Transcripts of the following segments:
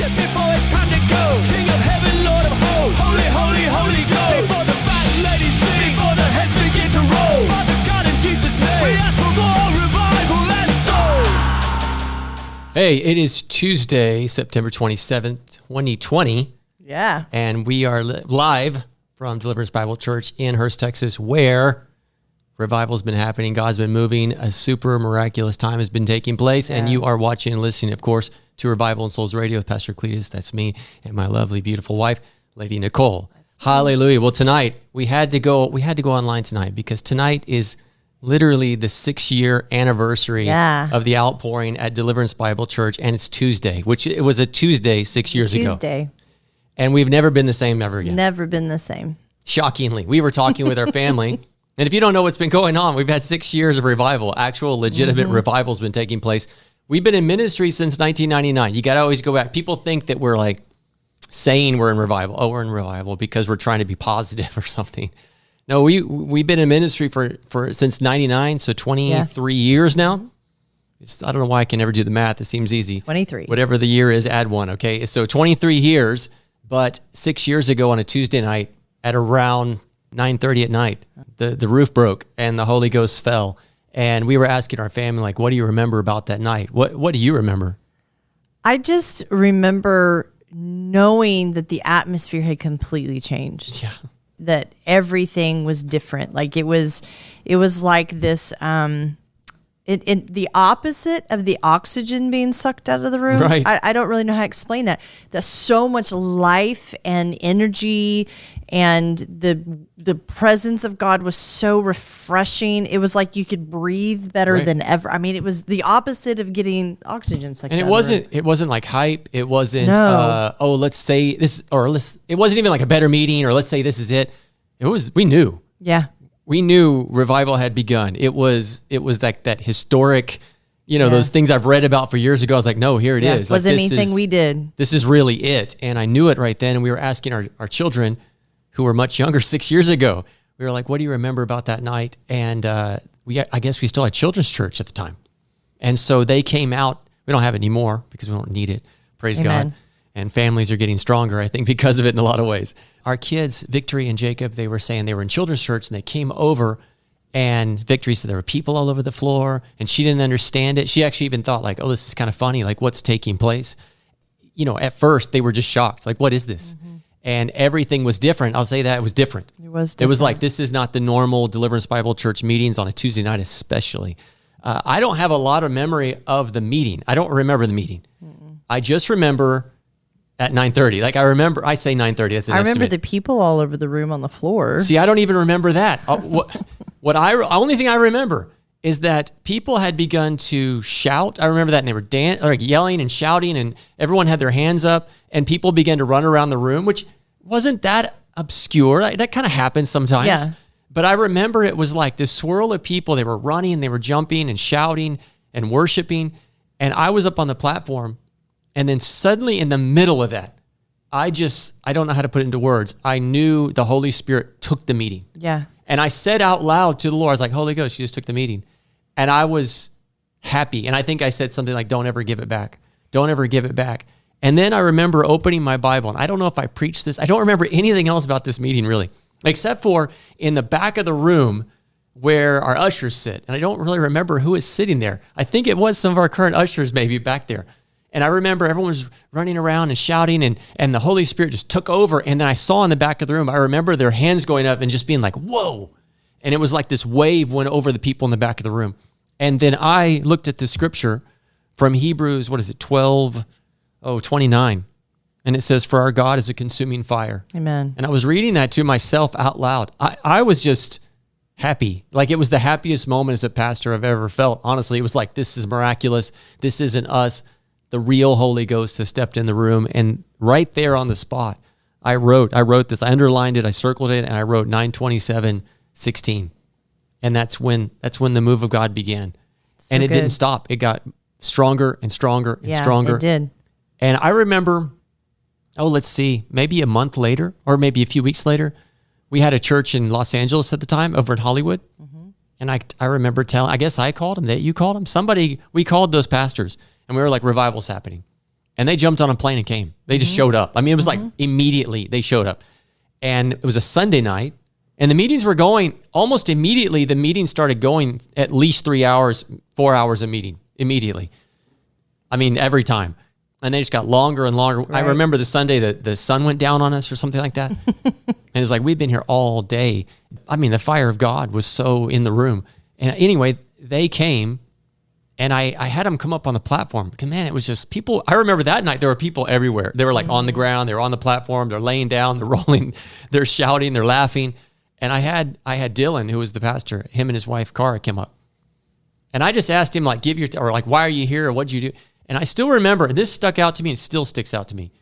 worship before it's time to go. King of heaven, Lord of hosts. Holy, holy, holy ghost. Before the fat ladies sing, before the heads begin to roll. Father God in Jesus' name, we ask for more revival and soul. Hey, it is Tuesday, September 27th, 2020, Yeah. and we are li- live from Deliverance Bible Church in Hurst, Texas, where revival's been happening. God's been moving. A super miraculous time has been taking place, and you are watching and listening, of course, to Revival and Souls Radio with Pastor Cletus. That's me and my lovely, beautiful wife, Lady Nicole. Hallelujah. Well, tonight we had to go. We had to go online tonight because tonight is literally the six-year anniversary Yeah. of the outpouring at Deliverance Bible Church, and it's Tuesday, which it was a Tuesday six years ago, Tuesday. and we've never been the same ever again. Never been the same. Shockingly, we were talking with our family, and if you don't know what's been going on, we've had six years of revival. Actual, legitimate mm-hmm. revival's been taking place. We've been in ministry since 1999. You got to always go back. People think that we're like saying we're in revival. Oh, we're in revival because we're trying to be positive or something. No, we we've been in ministry for for since '99, so 23 years now. It's, I don't know why I can never do the math. It seems easy. 23. Whatever the year is, add one. Okay, so 23 years, but six years ago on a Tuesday night at around 9:30 at night, the the roof broke and the Holy Ghost fell, and we were asking our family like, "What do you remember about that night? What What do you remember?" I just remember knowing that the atmosphere had completely changed. Yeah. That everything was different. Like it was it was like this um it, it the opposite of the oxygen being sucked out of the room. Right. I, I don't really know how to explain that. There's so much life and energy and the the presence of God was so refreshing. It was like you could breathe better Right. than ever. I mean, it was the opposite of getting oxygen sucked And out it of the room. wasn't it wasn't like hype. It wasn't No. uh, oh let's say this or let's it wasn't even like a better meeting or let's say this is it. It was we knew Yeah. We knew revival had begun. It was it was like that historic, you know, Yeah. those things I've read about for years ago. I was like, no, here it Yeah. is. Like, Wasn't this anything is- we did. This is really it, and I knew it right then. And we were asking our our children, who were much younger, six years ago. We were like, what do you remember about that night? And uh, we I guess we still had children's church at the time, and so they came out. We don't have it anymore because we don't need it. Praise God. And families are getting stronger, I think, because of it in a lot of ways. Our kids, Victory and Jacob, they were saying they were in children's church and they came over and Victory said there were people all over the floor and she didn't understand it. She actually even thought like, oh, this is kind of funny. Like what's taking place? You know, at first they were just shocked. Like, what is this? And everything was different. I'll say that it was different. It was It was like, this is not the normal Deliverance Bible Church meetings on a Tuesday night, especially. Uh, I don't have a lot of memory of the meeting. I don't remember the meeting. I just remember at 9:30. Like I remember, I say 9:30. That's an I remember estimate. the people all over the room on the floor. See, I don't even remember that. Uh, what, what I only thing I remember is that people had begun to shout. I remember that, and they were dan- or like yelling and shouting, and everyone had their hands up, and people began to run around the room, which wasn't that obscure. That, that kind of happens sometimes. Yeah. But I remember it was like this swirl of people. They were running, they were jumping and shouting and worshiping, and I was up on the platform, and then suddenly in the middle of that, I just I don't know how to put it into words. I knew the Holy Spirit took the meeting. yeah. And I said out loud to the Lord, I was like, Holy Ghost, you just took the meeting. And I was happy. And I think I said something like, don't ever give it back. Don't ever give it back. And then I remember opening my Bible. And I don't know if I preached this. I don't remember anything else about this meeting really, except for in the back of the room where our ushers sit. And I don't really remember who is sitting there. I think it was some of our current ushers maybe back there. And I remember everyone was running around and shouting, and, and the Holy Spirit just took over. And then I saw in the back of the room, I remember their hands going up and just being like, whoa. And it was like this wave went over the people in the back of the room. And then I looked at the scripture from Hebrews, what is it, 12, oh, 29. And it says, For our God is a consuming fire. Amen. And I was reading that to myself out loud. I, I was just happy. Like it was the happiest moment as a pastor I've ever felt. Honestly, it was like, this is miraculous. This isn't us. The real Holy Ghost has stepped in the room. And right there on the spot, I wrote, I wrote this, I underlined it, I circled it, and I wrote 927 16. And that's when that's when the move of God began. and it good. didn't stop. It got stronger and stronger and Yeah, stronger. it did. And I remember, oh, let's see, maybe a month later or maybe a few weeks later, we had a church in Los Angeles at the time over in Hollywood. Mm-hmm. And I, I remember telling, I guess I called him, that you called him, somebody, we called those pastors and we were like, revival's happening. and they jumped on a plane and came. They just mm-hmm. showed up. I mean, it was like mm-hmm. immediately they showed up. And it was a Sunday night, and the meetings were going almost immediately. The meetings started going at least three hours, four hours a meeting immediately. I mean, every time. And they just got longer and longer. I remember the Sunday that the sun went down on us or something like that. and it was like, we've been here all day. I mean, the fire of God was so in the room. And anyway, they came and I, I had them come up on the platform. Because man, it was just people. I remember that night there were people everywhere. They were like on the ground, they were on the platform, they're laying down, they're rolling, they're shouting, they're laughing. And I had I had Dylan, who was the pastor, him and his wife Cara came up. And I just asked him, like, give your or like, why are you here? Or what'd you do? And I still remember, and this stuck out to me and still sticks out to me.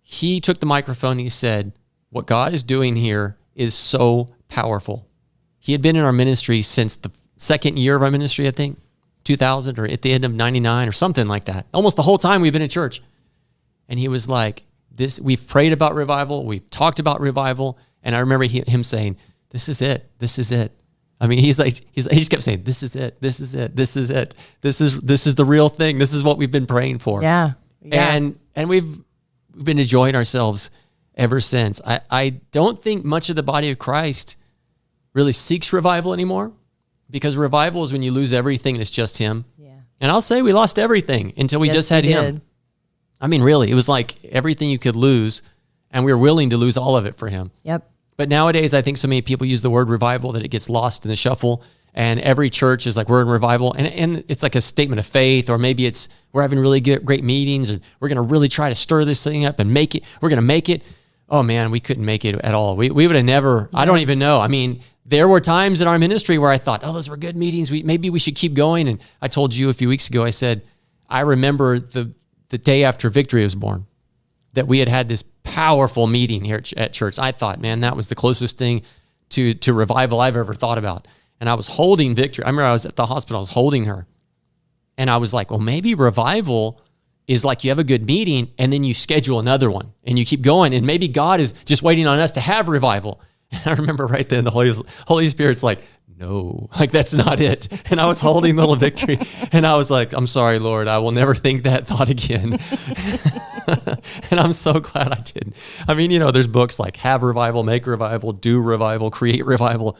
He took the microphone and he said, What God is doing here is so powerful. He had been in our ministry since the second year of our ministry, I think, 2000 or at the end of 99 or something like that. Almost the whole time we've been in church. And he was like, this we've prayed about revival, we've talked about revival, and I remember he, him saying, "This is it. This is it." I mean, he's like he's he just kept saying, "This is it. This is it. This is it. This is this is the real thing. This is what we've been praying for." Yeah. Yeah. And and we've we've been enjoying ourselves ever since. I I don't think much of the body of Christ really seeks revival anymore because revival is when you lose everything and it's just him. Yeah. And I'll say we lost everything until we Yes, just had we him. did. I mean, really, it was like everything you could lose, and we were willing to lose all of it for him. Yep. But nowadays, I think so many people use the word revival that it gets lost in the shuffle. And every church is like, we're in revival. And, and it's like a statement of faith, or maybe it's we're having really good, great meetings and we're going to really try to stir this thing up and make it. We're going to make it. Oh man, we couldn't make it at all. We, we would have never, I don't even know. I mean, there were times in our ministry where I thought, oh, those were good meetings. We, maybe we should keep going. And I told you a few weeks ago, I said, I remember the, the day after Victory was born that we had had this powerful meeting here at at church. I thought, man, that was the closest thing to to revival I've ever thought about. And I was holding Victory. I remember I was at the hospital. I was holding her, and I was like, well, maybe revival is like you have a good meeting and then you schedule another one and you keep going, and maybe God is just waiting on us to have revival. And I remember right then the Holy Holy Spirit's like. No, like that's not it. And I was holding little victory, and I was like, "I'm sorry, Lord, I will never think that thought again." and I'm so glad I didn't. I mean, you know, there's books like Have Revival, Make Revival, Do Revival, Create Revival.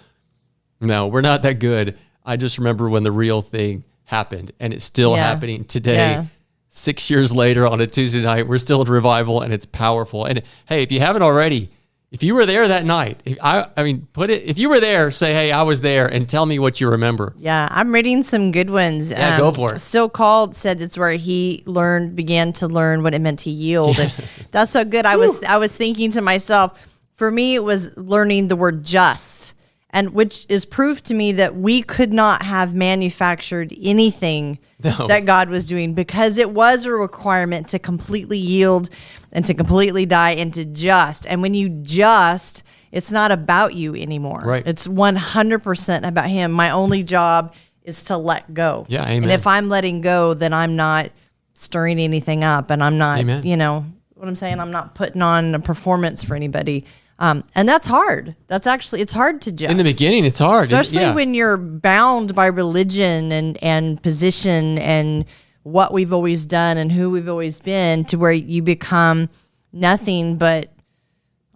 No, we're not that good. I just remember when the real thing happened, and it's still Yeah. happening today. Yeah. Six years later on a Tuesday night, we're still at revival, and it's powerful. And hey, if you haven't already, if you were there that night, if I, I mean, put it. If you were there, say, "Hey, I was there," and tell me what you remember. Yeah, I'm reading some good ones. Um, Yeah, go for it. Still called said it's where he learned, began to learn what it meant to yield, and that's so good. I was I was thinking to myself, for me, it was learning the word just, and which is proof to me that we could not have manufactured anything No. that God was doing because it was a requirement to completely yield and to completely die and to just. And when you just, it's not about you anymore. Right. It's 100% about Him. My only job is to let go. Yeah, And if I'm letting go, then I'm not stirring anything up and I'm not, Amen. you know, what I'm saying? I'm not putting on a performance for anybody. Um, and that's hard. That's actually, it's hard to just. In the beginning, it's hard, Especially Yeah. when you're bound by religion and, and position and what we've always done and who we've always been to where you become nothing but,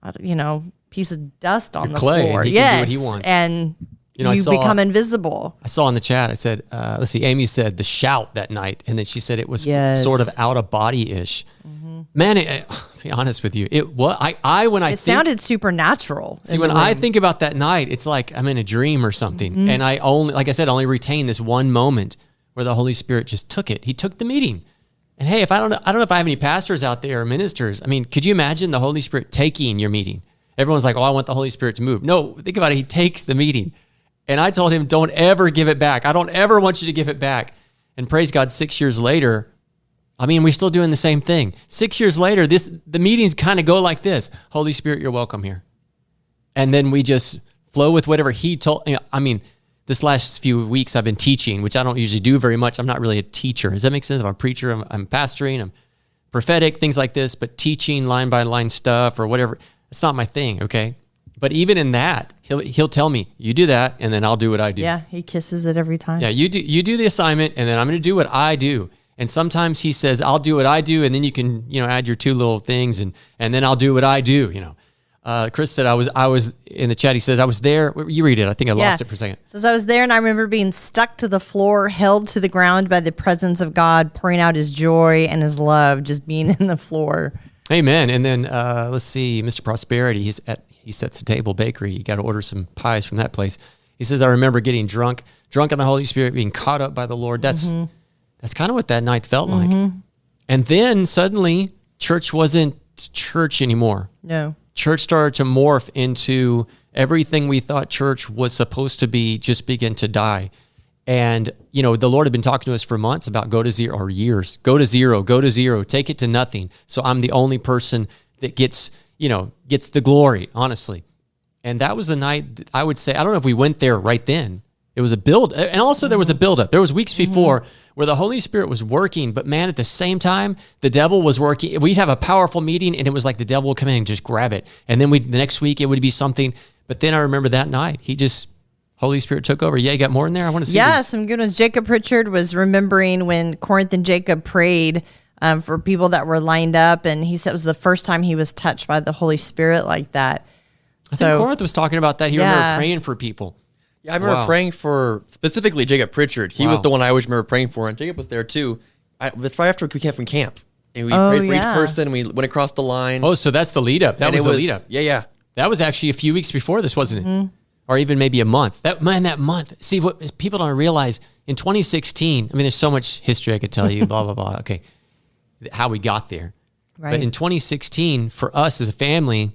uh, you know, piece of dust on the clay, and floor. he can do yes. what he wants. And You you, know, I saw- become invisible. I saw in the chat. I said, uh, let's see. Amy said the shout that night, and then she said it was Yes. sort of out of body ish. Man, it, to be honest with you, it what I I when I It think, sounded supernatural. see when I think about that night, it's like I'm in a dream or something, Mm-hmm. and I only like I said, I only retain this one moment where the Holy Spirit just took it. He took the meeting. And hey, if I don't know, I don't know if I have any pastors out there or ministers. I mean, could you imagine the Holy Spirit taking your meeting? Everyone's like, "Oh, I want the Holy Spirit to move." No, think about it. He takes the meeting, and I told him, "Don't ever give it back. I don't ever want you to give it back." And praise God, six years later, I mean, we're still doing the same thing. Six years later, this the meetings kind of go like this: Holy Spirit, you're welcome here, and then we just flow with whatever He told. you know, I mean, this last few weeks I've been teaching, which I don't usually do very much. I'm not really a teacher. Does that make sense? I'm a preacher. I'm, I'm pastoring. I'm prophetic, things like this. But teaching line by line stuff or whatever, it's not my thing. Okay, but even in that, he'll he'll tell me, "You do that, and then I'll do what I do." yeah, he kisses it every time. Yeah, you do you do the assignment, and then I'm going to do what I do. And sometimes he says, I'll do what I do, and then you can, you know, add your two little things and and then I'll do what I do, you know. Uh, Chris said I was I was in the chat. He says I was there. You read it. I think I lost it for a second. Says I was there and I remember being stuck to the floor, held to the ground by the presence of God, pouring out his joy and his love, just being in the floor. Amen. And then uh, let's see, Mr. Prosperity. He's at he sets a table bakery. You got to order some pies from that place. He says I remember getting drunk, drunk in the Holy Spirit, being caught up by the Lord. That's that's kind of what that night felt like. And then suddenly, church wasn't church anymore. No. Church started to morph into everything we thought church was supposed to be just begin to die. And you know the lord had been talking to us for months about go to zero or years go to zero go to zero take it to nothing. So i'm the only person that gets you know gets the glory honestly. And that was the night i would say i don't know if we went there right then it was a build and also there was a build up there was weeks before where the holy spirit was working but man at the same time the devil was working. We'd have a powerful meeting and it was like the devil would come in and just grab it. And then we the next week it would be something. But then i remember that night he just holy spirit took over. Yeah you got more in there? I want to see Yeah, these. some good ones. Jacob Pritchard was remembering when Corinth and Jacob prayed um, for people that were lined up, and he said it was the first time he was touched by the Holy Spirit like that. i think corinth was talking about that. He Yeah. remember praying for people Yeah, I remember Wow. praying for specifically Jacob Pritchard. He was the one I always remember praying for, and Jacob was there too. I, that's right after we came from camp, and we Oh, prayed for yeah. each person. We went across the line. oh so that's the lead up that and was it the lead up Yeah, yeah. That was actually a few weeks before this, wasn't it? Mm-hmm. Or even maybe a month. That man, that month. See what people don't realize in 2016. I mean, there's so much history I could tell you. blah blah blah. Okay, how we got there. Right. But in 2016, for us as a family,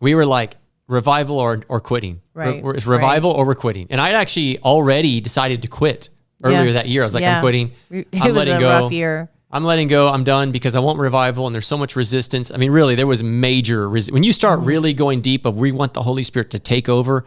we were like revival or or quitting. Right, Re- it's revival or we're quitting. And I had actually already decided to quit earlier Yeah. that year. I was like, Yeah. I'm quitting. It I'm was letting a go. rough year. I'm letting go. I'm done because I want revival, and there's so much resistance. I mean, really, there was major res- when you start Mm-hmm. really going deep of we want the Holy Spirit to take over.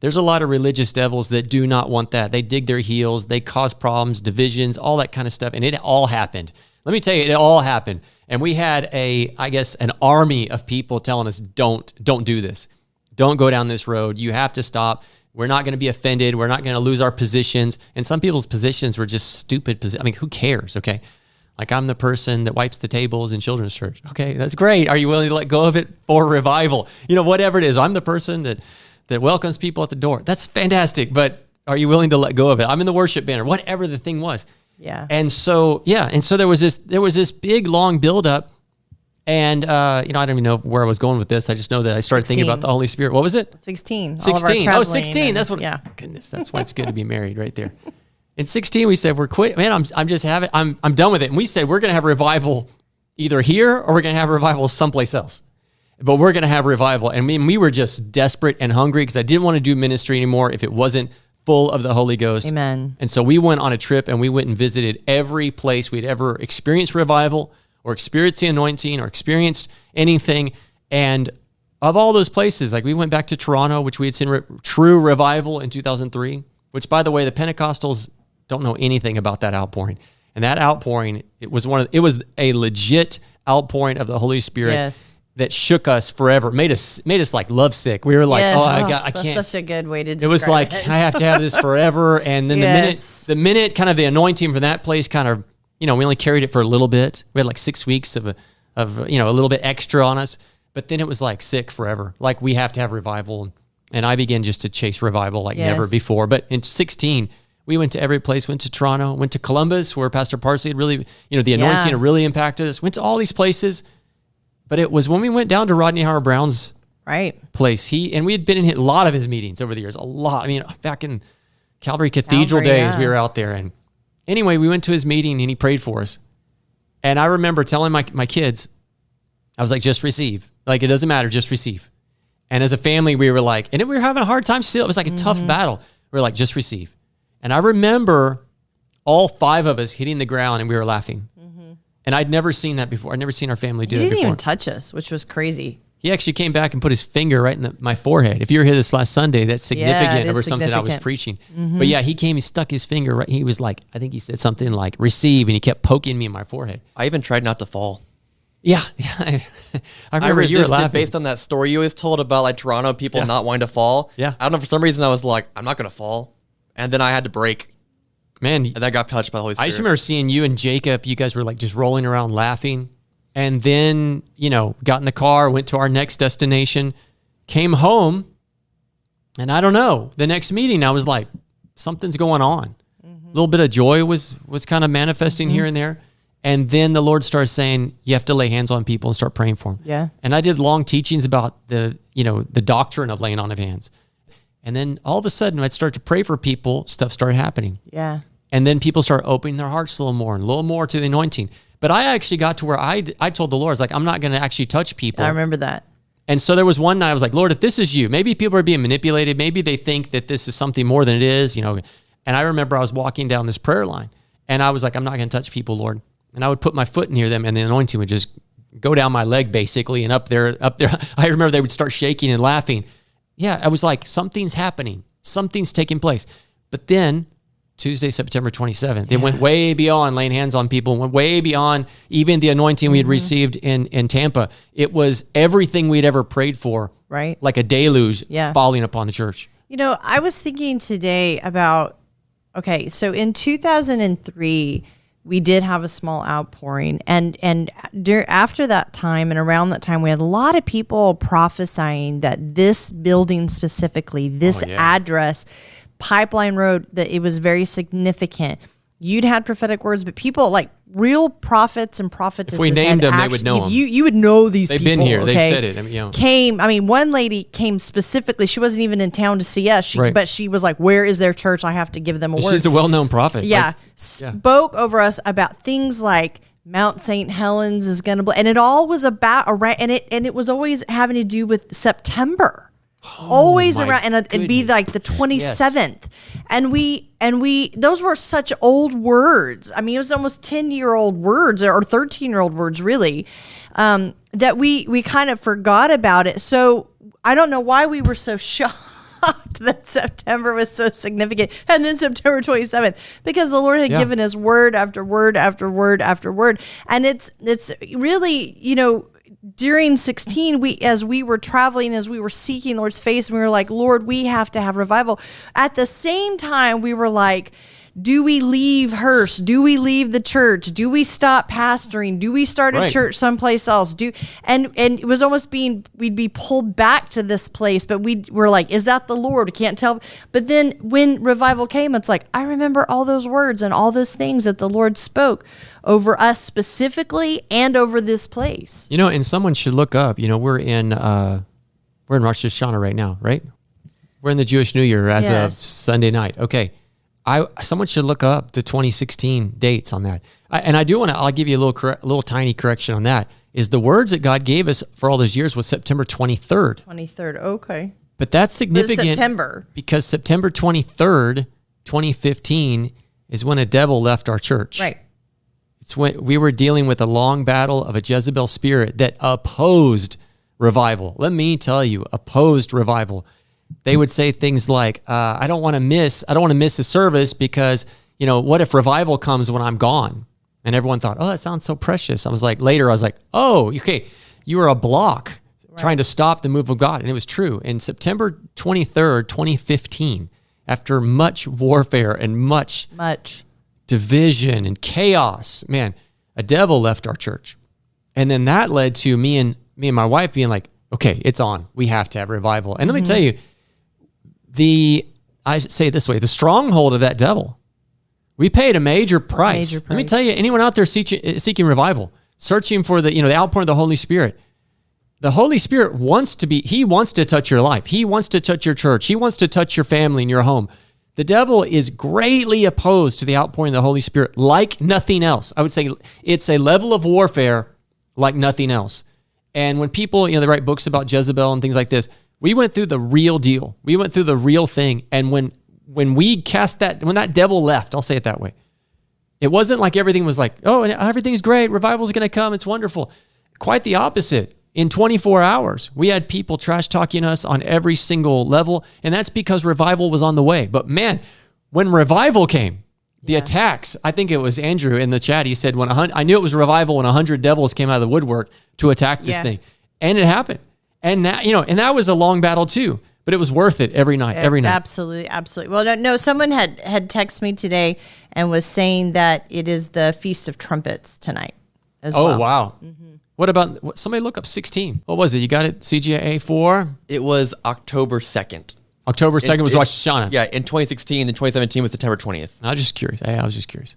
There's a lot of religious devils that do not want that. They dig their heels. They cause problems, divisions, all that kind of stuff, and it all happened. Let me tell you, it all happened, and we had a, I guess, an army of people telling us, "Don't, don't do this. Don't go down this road. You have to stop." We're not going to be offended. We're not going to lose our positions. And some people's positions were just stupid. Posi- I mean, who cares? Okay. Like I'm the person that wipes the tables in children's church. Okay, that's great. Are you willing to let go of it for revival? You know, whatever it is. I'm the person that that welcomes people at the door. That's fantastic. But are you willing to let go of it? I'm in the worship banner. Whatever the thing was. Yeah. And so yeah, and so there was this there was this big long buildup, and uh, you know I don't even know where I was going with this. I just know that I started thinking about the Holy Spirit. What was it? 16. all 16. Oh, 16. and- That's what. Yeah. Goodness, that's why it's good to be married right there. In 16, we said we're quit. Man, I'm I'm just having I'm I'm done with it. And we said we're going to have revival either here or we're going to have revival someplace else. But we're going to have revival. And I mean, we were just desperate and hungry because I didn't want to do ministry anymore if it wasn't full of the Holy Ghost. Amen. And so we went on a trip and we went and visited every place we'd ever experienced revival or experienced the anointing or experienced anything. And of all those places, like we went back to Toronto, which we had seen re- true revival in 2003, which by the way, the Pentecostals don't know anything about that outpouring. And that outpouring, it was one of, it was a legit outpouring of the Holy Spirit Yes. that shook us forever, made us, made us like lovesick. We were like, Yeah. oh, I got, I can't, such a good way to Describe it was like it. I have to have this forever. And then the minute the minute kind of the anointing from that place kind of you know we only carried it for a little bit. We had like six weeks of a, of you know a little bit extra on us, but then it was like sick forever. Like we have to have revival, and I began just to chase revival like never before. But in sixteen. We went to every place. Went to Toronto. Went to Columbus, where Pastor Parsley had really, you know, the anointing Yeah. had really impacted us. Went to all these places, but it was when we went down to Rodney Howard-Browne's right. place. He and we had been in a lot of his meetings over the years. A lot. I mean, back in Calvary Cathedral Calvary, days, we were out there. And anyway, we went to his meeting and he prayed for us. And I remember telling my my kids, I was like, just receive. Like it doesn't matter, just receive. And as a family, we were like, and we were having a hard time still. It was like a tough Mm-hmm. battle. We were like, just receive. And I remember all five of us hitting the ground and we were laughing. And I'd never seen that before. I'd never seen our family do He it didn't before. even touch us, which was crazy. He actually came back and put his finger right in the, my forehead. If you were here this last Sunday, that's significant is over something I was significant. preaching. Mm-hmm. But yeah, he came, he stuck his finger right. He was like, I think he said something like receive, and he kept poking me in my forehead. I even tried not to fall. Yeah, yeah. I, I I remember you were laughing. based on that story you always told about like Toronto people Yeah. not wanting to fall. Yeah. I don't know for some reason I was like, I'm not gonna fall, and then I had to break. man, And that got touched by the Holy Spirit. I just remember seeing you and Jacob. You guys were like just rolling around laughing. And then, you know, got in the car, went to our next destination, came home. And I don't know, the next meeting, I was like, something's going on. A little bit of joy was was kind of manifesting here mm-hmm. and there. And then the Lord starts saying, you have to lay hands on people and start praying for them. Yeah. And I did long teachings about the, you know, the doctrine of laying on of hands. And then all of a sudden, I'd start to pray for people, stuff started happening. Yeah. And then people start opening their hearts a little more and a little more to the anointing. But I actually got to where I, I told the Lord, I was like, I'm not going to actually touch people. I remember that. And so there was one night I was like, Lord, if this is you, maybe people are being manipulated. Maybe they think that this is something more than it is, you know. And I remember I was walking down this prayer line and I was like, I'm not going to touch people, Lord. And I would put my foot near them and the anointing would just go down my leg basically. And up there, up there, I remember they would start shaking and laughing. Yeah, I was like, something's happening, something's taking place. But then Tuesday, September 27th, it went way beyond laying hands on people, went way beyond even the anointing we had mm-hmm. received in, in Tampa. It was everything we'd ever prayed for, Right. like a deluge Yeah. falling upon the church. You know, I was thinking today about okay, so in 2003 we did have a small outpouring and and after that time and around that time we had a lot of people prophesying that this building specifically, this oh, yeah. address, Pipeline Road that it was very significant. You'd had prophetic words, but people like real prophets and prophetesses. we named them, they would know actually- 'em. You you would know these. They've people, been here. They've said it. I mean, you know. came. I mean, one lady came specifically. She wasn't even in town to see us. She, Right. but she was like, "Where is their church? I have to give them a word." She's a well known prophet. yeah, Like, yeah. spoke over us about things like Mount St. Helens is going to, bl- and it all was about around, and it and it was always having to do with September. Always Oh my around and it'd be like the 27th and we and we those were such old words. I mean it was almost 10 year old words or 13 year old words really um, that we we kind of forgot about it. So i don't know why we were so shocked that september was so significant and then september 27th because the lord had Yeah. given us word after word after word after word. And it's it's really you know during 16 we as we were traveling as we were seeking lord's face we were like lord we have to have revival. At the same time we were like do we leave Hurst? Do we leave the church? Do we stop pastoring? Do we start a Right. church someplace else? Do and and it was almost being we'd be pulled back to this place, but we were like, is that the Lord? We can't tell. But then when revival came, it's like I remember all those words and all those things that the Lord spoke over us specifically and over this place. You know, and someone should look up. You know, we're in uh, we're in Rosh Hashanah right now, right? We're in the Jewish New Year as of Sunday night. Okay, I someone should look up the 2016 dates on that. I, and I do want to. I'll give you a little little tiny correction on that. Is the words that God gave us for all those years was September 23rd, 23rd. Okay. but that's But significant September. because September 23rd, 2015 is when a devil left our church. Right. It's when we were dealing with a long battle of a Jezebel spirit that opposed revival. Let me tell you, opposed revival. They would say things like, uh, "I don't want to miss. I don't want to miss a service because you know what if revival comes when I'm gone?" And everyone thought, "Oh, that sounds so precious." I was like, later, I was like, "Oh, okay, you were a block trying to stop the move of God," and it was true. In September 23rd, 2015, after much warfare and much Much. division and chaos. Man, a devil left our church. And then that led to me and me and my wife being like, okay, it's on. We have to have revival. And let me tell you, the I say it this way, the stronghold of that devil. We paid a major price. Major Let me tell you, anyone out there seeking, uh, seeking revival, searching for the, you know, the outpouring of the Holy Spirit, the Holy Spirit wants to be, He wants to touch your life. He wants to touch your church. He wants to touch your family and your home. The devil is greatly opposed to the outpouring of the Holy Spirit like nothing else. I would say it's a level of warfare like nothing else. And when people, you know, they write books about Jezebel and things like this, we went through the real deal. We went through the real thing. And when when we cast that, when that devil left, I'll say it that way. It wasn't like everything was like, oh, everything's great. Revival's going to come. It's wonderful. Quite the opposite. In 24 hours, we had people trash talking us on every single level. And that's because revival was on the way. But man, when revival came, the attacks, I think it was Andrew in the chat. He said, when I knew it was revival when 100 devils came out of the woodwork to attack this Yeah. thing. And it happened. And now, you know, and that was a long battle too. but it was worth it every night, every night. Absolutely, absolutely. Well, no, no, someone had had texted me today and was saying that it is the Feast of Trumpets tonight as Oh well. wow! Mm-hmm. What about what, somebody look up sixteen? What was it? You got it? CGA 4? It was October 2nd. October second was It- Rosh Hashanah. Yeah, in 2016, then 2017 was September 20th. I was just curious. Hey, I was just curious.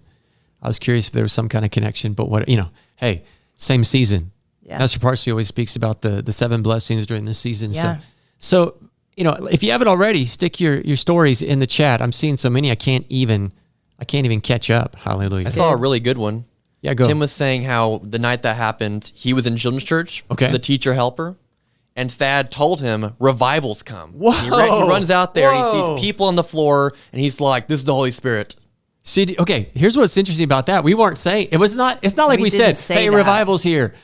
I was curious if there was some kind of connection, but what you know? Hey, same season. Yeah. Pastor Parsley always speaks about the the seven blessings during this season. Yeah. So, so you know, if you haven't already, stick your your stories in the chat. I'm seeing so many, I can't even I can't even catch up. Hallelujah. I saw a really good one. Yeah, go. Tim was saying how the night that happened, he was in children's church, Okay. the teacher helper, and Thad told him revivals come. Whoa. He, ra- he runs out there, and he sees people on the floor, and he's like, "This is the Holy Spirit." See, okay, here's what's interesting about that. We weren't saying it was not. It's not like We we, said, say "Hey, that. revival's here."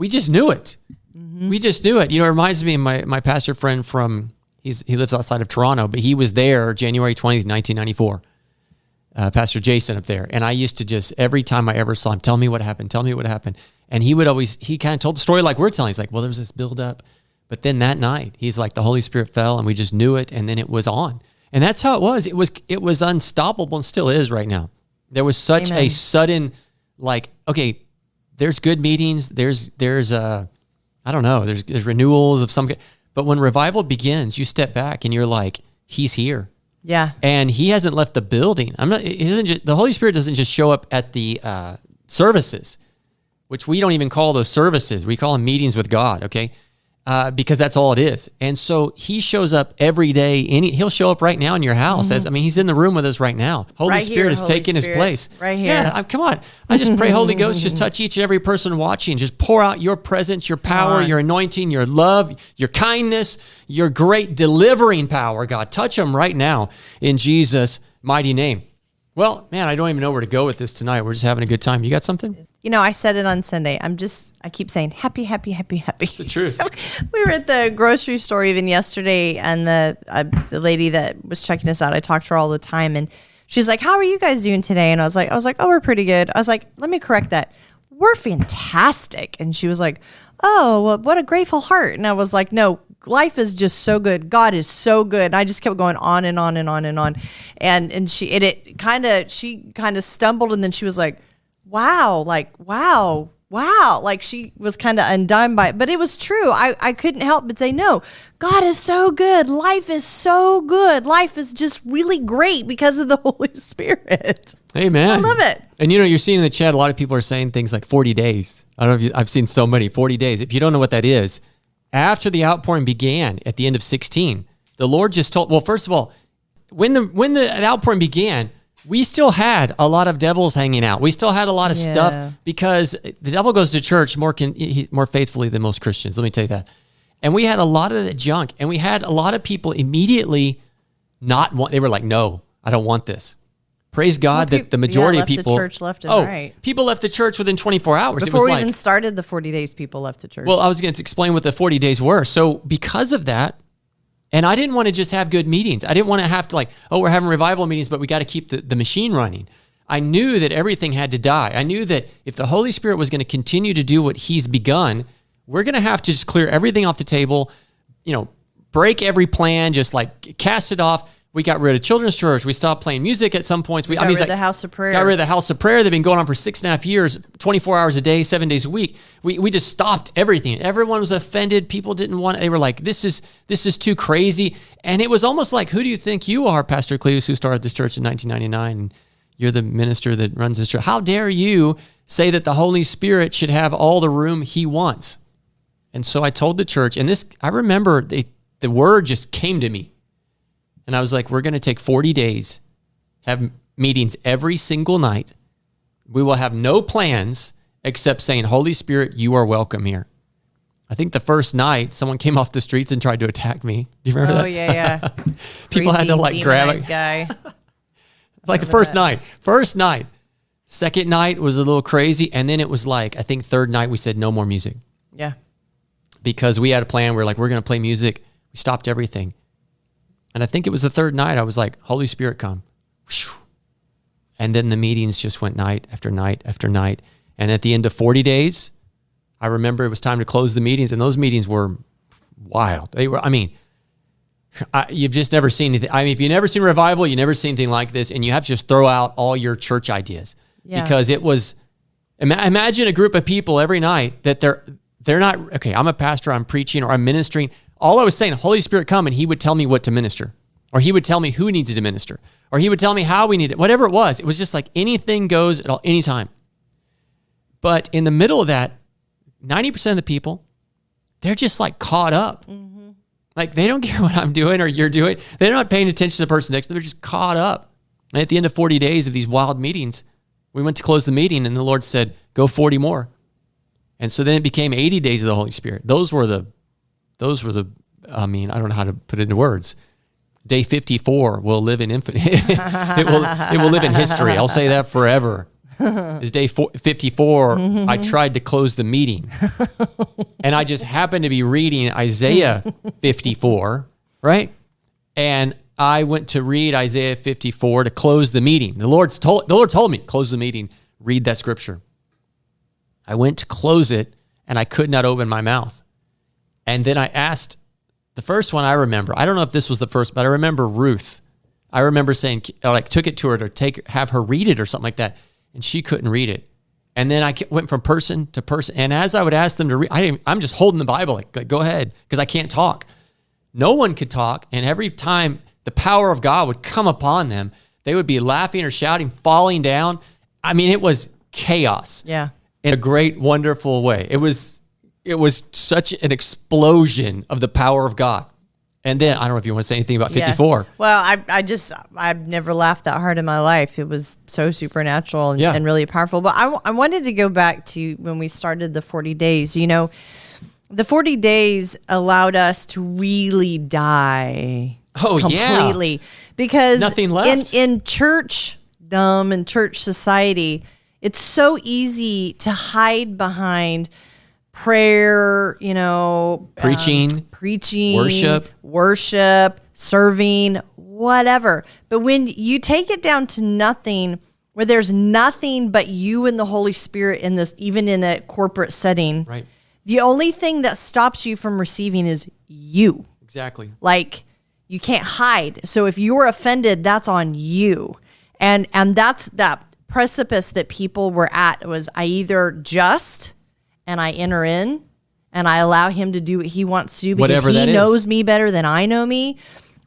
We just knew it. Mm-hmm. We just knew it. You know, it reminds me of my my pastor friend from he's he lives outside of Toronto, but he was there January twentieth, nineteen ninety four. Uh, pastor Jason up there, and I used to just every time I ever saw him, tell me what happened, tell me what happened, and he would always he kind of told the story like we're telling. He's like, "Well, there was this build up." But then that night, he's like, the Holy Spirit fell, and we just knew it, and then it was on, and that's how it was. It was it was unstoppable, and still is right now. There was such a sudden, like, okay, there's good meetings, there's there's uh, I don't know, there's there's renewals of some, but when revival begins, you step back and you're like, He's here, Yeah. and He hasn't left the building. I'm not. Just, the Holy Spirit doesn't just show up at the uh, services which we don't even call those services. We call them meetings with God, okay? Uh, because that's all it is. And so he shows up every day. Any he'll show up right now in your house. As I mean, he's in the room with us right now. Holy Mm-hmm. Right Spirit here, is Holy taking his place. Right here. Yeah, I, come on. I just pray, Holy Ghost, just touch each and every person watching. Just pour out your presence, your power, your anointing, your love, your kindness, your great delivering power. God, touch them right now in Jesus' mighty name. Well, man, I don't even know where to go with this tonight. We're just having a good time. You got something? You know, I said it on Sunday. I'm just, I keep saying happy, happy, happy, happy. It's the truth. we were at the grocery store even yesterday, and the uh, the lady that was checking us out, I talked to her all the time, and she's like, "How are you guys doing today?" And I was like, "I was like, oh, we're pretty good." I was like, "Let me correct that. We're fantastic." And she was like, "Oh, well, what a grateful heart." And I was like, "No." Life is just so good. God is so good. And I just kept going on and on and on and on, and and she and it kind of she kind of stumbled, and then she was like, wow, like, wow, wow. Like she was kind of undone by it, but it was true. I, I couldn't help but say, no, God is so good. Life is so good. Life is just really great because of the Holy Spirit. Amen. I love it. And you know, you're seeing in the chat, a lot of people are saying things like 40 days. I don't know if you, I've seen so many 40 days. If you don't know what that is, after the outpouring began at the end of 16, the Lord just told, well, first of all, when the when the outpouring began, we still had a lot of devils hanging out. We still had a lot of Yeah. stuff because the devil goes to church more can, he, more faithfully than most Christians. Let me tell you that. And we had a lot of that junk, and we had a lot of people immediately not want. They were like, "No, I don't want this." Praise God Well, that the majority yeah, of people church left and oh, right. people left the church within 24 hours. it Before was we like, even started the 40 days, people left the church. well, I was going to explain what the 40 days were. So because of that, and I didn't want to just have good meetings. I didn't want to have to like, oh, we're having revival meetings, but we got to keep the, the machine running. I knew that everything had to die. I knew that if the Holy Spirit was going to continue to do what he's begun, we're going to have to just clear everything off the table, you know, break every plan, just like cast it off. We got rid of children's church. We stopped playing music at some points. We, got I mean, rid of like- the house of prayer. Got rid of the house of prayer. They've been going on for six and a half years, 24 hours a day, seven days a week. We, we just stopped everything. Everyone was offended. People didn't want it. They were like, this is, this is too crazy. And it was almost like, who do you think you are, Pastor Cletus, who started this church in 1999? And you're the minister that runs this church. How dare you say that the Holy Spirit should have all the room he wants? And so I told the church, and this, I remember they, the word just came to me. And I was like, we're going to take 40 days, have meetings every single night. We will have no plans except saying, Holy Spirit, you are welcome here. I think the first night, someone came off the streets and tried to attack me. Do you remember oh, that? yeah, yeah. People had to like grab it. guy. like the first night. First night. Second night was a little crazy. And then it was like, I think third night we said no more music Yeah. because we had a plan. We are like, we're going to play music. We stopped everything. And I think it was the third night. I was like, Holy Spirit, come. And then the meetings just went night after night after night. And at the end of 40 days, I remember it was time to close the meetings. And those meetings were wild. They were, I mean, I, you've just never seen anything. I mean, if you've never seen revival, you've never seen anything like this, and you have to just throw out all your church ideas Yeah. because it was. ima- Imagine a group of people every night that they're they're not okay. I'm a pastor. I'm preaching or I'm ministering. All I was saying, Holy Spirit, come, and He would tell me what to minister, or He would tell me who needs to minister, or He would tell me how we need it. Whatever it was, it was just like anything goes at all, any time. But in the middle of that, ninety percent of the people, they're just like caught up. Mm-hmm. Like they don't care what I'm doing or you're doing. They're not paying attention to the person next to them. They're just caught up. And at the end of 40 days of these wild meetings, we went to close the meeting and the Lord said, go 40 more. And so then it became 80 days of the Holy Spirit. Those were the, those were the, I mean, I don't know how to put it into words. Day 54 will live in infinite. it will, it will live in history. I'll say that forever. Is day four, 54. I mm-hmm. tried to close the meeting and I just happened to be reading Isaiah 54, right? And I went to read Isaiah 54 to close the meeting. The Lord's told the Lord told me close the meeting, read that scripture. I went to close it and I could not open my mouth. And then I asked the first one I remember. I don't know if this was the first, but I remember Ruth. I remember saying like took it to her to take have her read it or something like that, and she couldn't read it. And then I went from person to person, and as I would ask them to read, I didn't, I'm just holding the Bible like, like, go ahead because I can't talk. No one could talk, and every time the power of God would come upon them, they would be laughing or shouting, falling down. I mean, it was chaos Yeah. in a great, wonderful way. It was it was such an explosion of the power of God. And then I don't know if you want to say anything about Yeah. 54. Well, I, I just, I've never laughed that hard in my life. It was so supernatural and, Yeah. and really powerful. But I, I wanted to go back to when we started the 40 days. You know, the 40 days allowed us to really die Oh, yeah. completely because Nothing left. in in church dumb and church society it's so easy to hide behind prayer you know um, Preaching, preaching worship. worship serving whatever but when you take it down to nothing where there's nothing but you and the holy spirit in this even in a corporate setting Right. the only thing that stops you from receiving is you Exactly. like you can't hide so if you're offended that's on you and and that's that precipice that people were at was i either just and i enter in and i allow him to do what he wants to do because Whatever he is. knows me better than i know me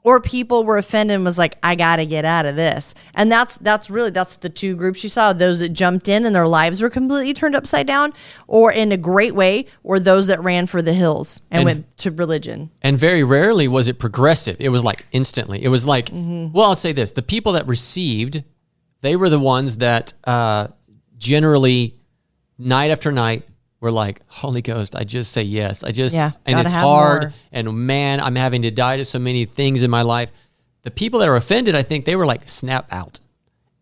or people were offended and was like i gotta get out of this and that's that's really that's the two groups you saw those that jumped in and their lives were completely turned upside down or in a great way or those that ran for the hills and, And- went to religion And very rarely was it progressive. It was like instantly. It was like, well, I'll say this: the people that received, they were the ones that uh, generally, night after night, were like, "Holy Ghost, I just say yes. I just, Yeah, and it's hard. more. And man, I'm having to die to so many things in my life." The people that are offended, I think they were like snap out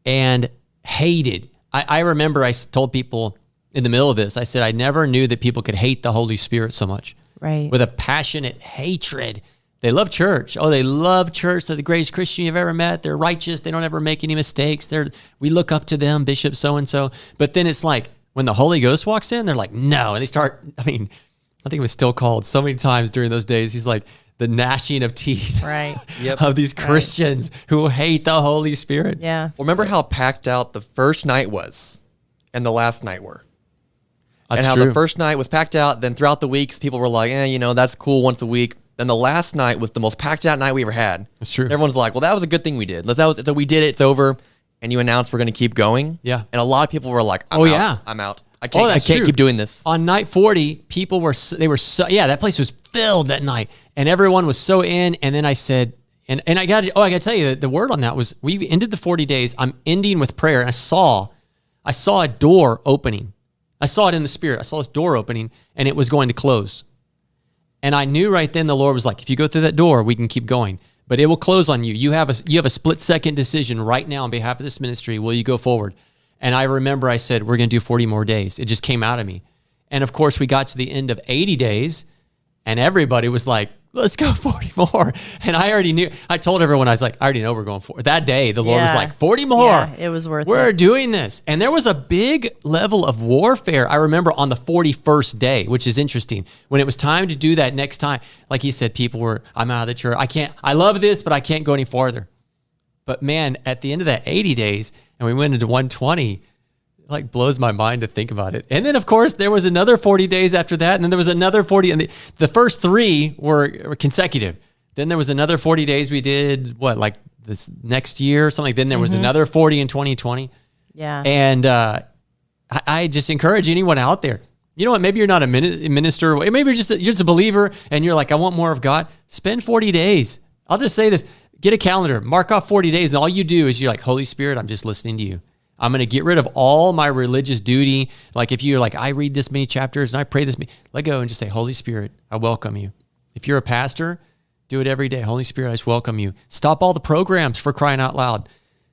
and hated. I, I remember I told people in the middle of this, I said I never knew that people could hate the Holy Spirit so much Right. with a passionate hatred. They love church. Oh, they love church. They're the greatest Christian you've ever met. They're righteous. They don't ever make any mistakes. They're we look up to them, Bishop so and so. But then it's like when the Holy Ghost walks in, they're like, no, and they start. I mean, I think it was still called so many times during those days. He's like the gnashing of teeth Right. Yep. of these Christians who hate the Holy Spirit. Yeah. Well, remember how packed out the first night was and the last night were? That's and how true. the first night was packed out. Then throughout the weeks, people were like, eh, you know, that's cool once a week. Then the last night was the most packed out night we ever had. That's true. Everyone's like, well, that was a good thing we did. That was, so we did it. It's over. And you announced we're going to keep going. Yeah. And a lot of people were like, I'm Oh, out. yeah. I'm out. I oh, can't, Oh, I can't true. keep doing this. on night 40 people were they were so yeah that place was filled that night and everyone was so in and then i said and, and i got oh i got to tell you the, the word on that was we ended the 40 days i'm ending with prayer and i saw i saw a door opening i saw it in the spirit i saw this door opening and it was going to close and i knew right then the lord was like if you go through that door we can keep going but it will close on you you have a you have a split second decision right now on behalf of this ministry will you go forward and I remember I said, we're going to do 40 more days. It just came out of me. And of course, we got to the end of 80 days, and everybody was like, let's go 40 more. And I already knew, I told everyone, I was like, I already know we're going for that day. The Lord was like, 40 more. Yeah, it was worth it. We're it. doing this. And there was a big level of warfare. I remember on the 41st day, which is interesting. When it was time to do that next time, like he said, people were, I'm out of the church. I can't, I love this, but I can't go any farther. But man, at the end of that 80 days, and we went into 120, it like blows my mind to think about it. And then, of course, there was another 40 days after that, and then there was another 40. And the, the first three were, were consecutive. Then there was another 40 days we did, what, like this next year or something. Then there was another 40 in 2020. Yeah. And uh, I, I just encourage anyone out there. You know what? Maybe you're not a minister. Maybe you're just a, you're just a believer, and you're like, I want more of God. Spend 40 days. I'll just say this: get a calendar, mark off 40 days, and all you do is you're like, Holy Spirit, I'm just listening to you. I'm going to get rid of all my religious duty. Like if you're like, I read this many chapters and I pray this, many, let go and just say, Holy Spirit, I welcome you. If you're a pastor, do it every day. Holy Spirit, I just welcome you. Stop all the programs for crying out loud.